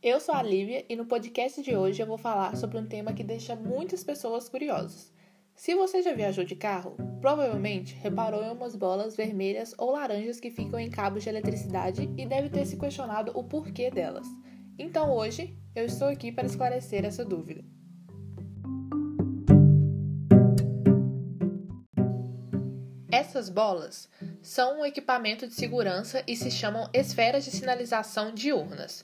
Eu sou a Lívia e no podcast de hoje eu vou falar sobre um tema que deixa muitas pessoas curiosas. Se você já viajou de carro, provavelmente reparou em umas bolas vermelhas ou laranjas que ficam em cabos de eletricidade e deve ter se questionado o porquê delas. Então hoje eu estou aqui para esclarecer essa dúvida. Essas bolas são um equipamento de segurança e se chamam esferas de sinalização diurnas.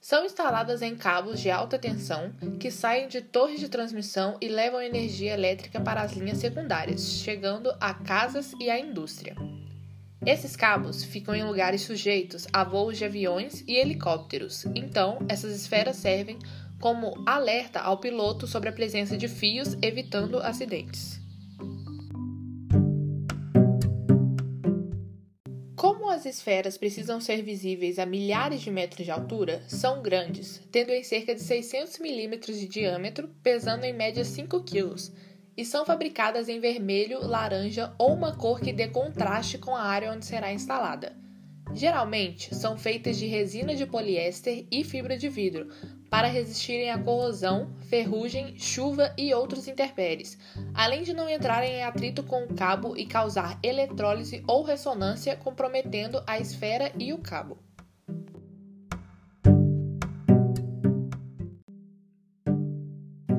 São instaladas em cabos de alta tensão que saem de torres de transmissão e levam energia elétrica para as linhas secundárias, chegando a casas e à indústria. Esses cabos ficam em lugares sujeitos a voos de aviões e helicópteros, então essas esferas servem como alerta ao piloto sobre a presença de fios, evitando acidentes. As esferas precisam ser visíveis a milhares de metros de altura, são grandes, tendo em cerca de 600 milímetros de diâmetro, pesando em média 5 quilos, e são fabricadas em vermelho, laranja ou uma cor que dê contraste com a área onde será instalada. Geralmente são feitas de resina de poliéster e fibra de vidro, para resistirem à corrosão, ferrugem, chuva e outros intempéries, além de não entrarem em atrito com o cabo e causar eletrólise ou ressonância, comprometendo a esfera e o cabo.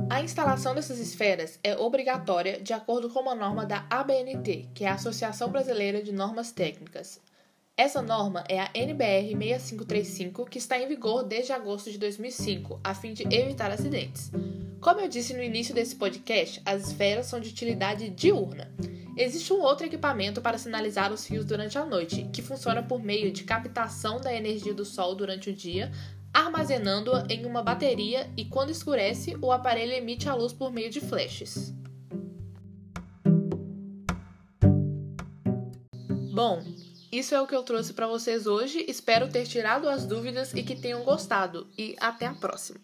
A instalação dessas esferas é obrigatória de acordo com uma norma da ABNT, que é a Associação Brasileira de Normas Técnicas, essa norma é a NBR 6535, que está em vigor desde agosto de 2005, a fim de evitar acidentes. Como eu disse no início desse podcast, as esferas são de utilidade diurna. Existe um outro equipamento para sinalizar os fios durante a noite, que funciona por meio de captação da energia do sol durante o dia, armazenando-a em uma bateria e, quando escurece, o aparelho emite a luz por meio de flashes. Bom, isso é o que eu trouxe para vocês hoje. Espero ter tirado as dúvidas e que tenham gostado. E até a próxima!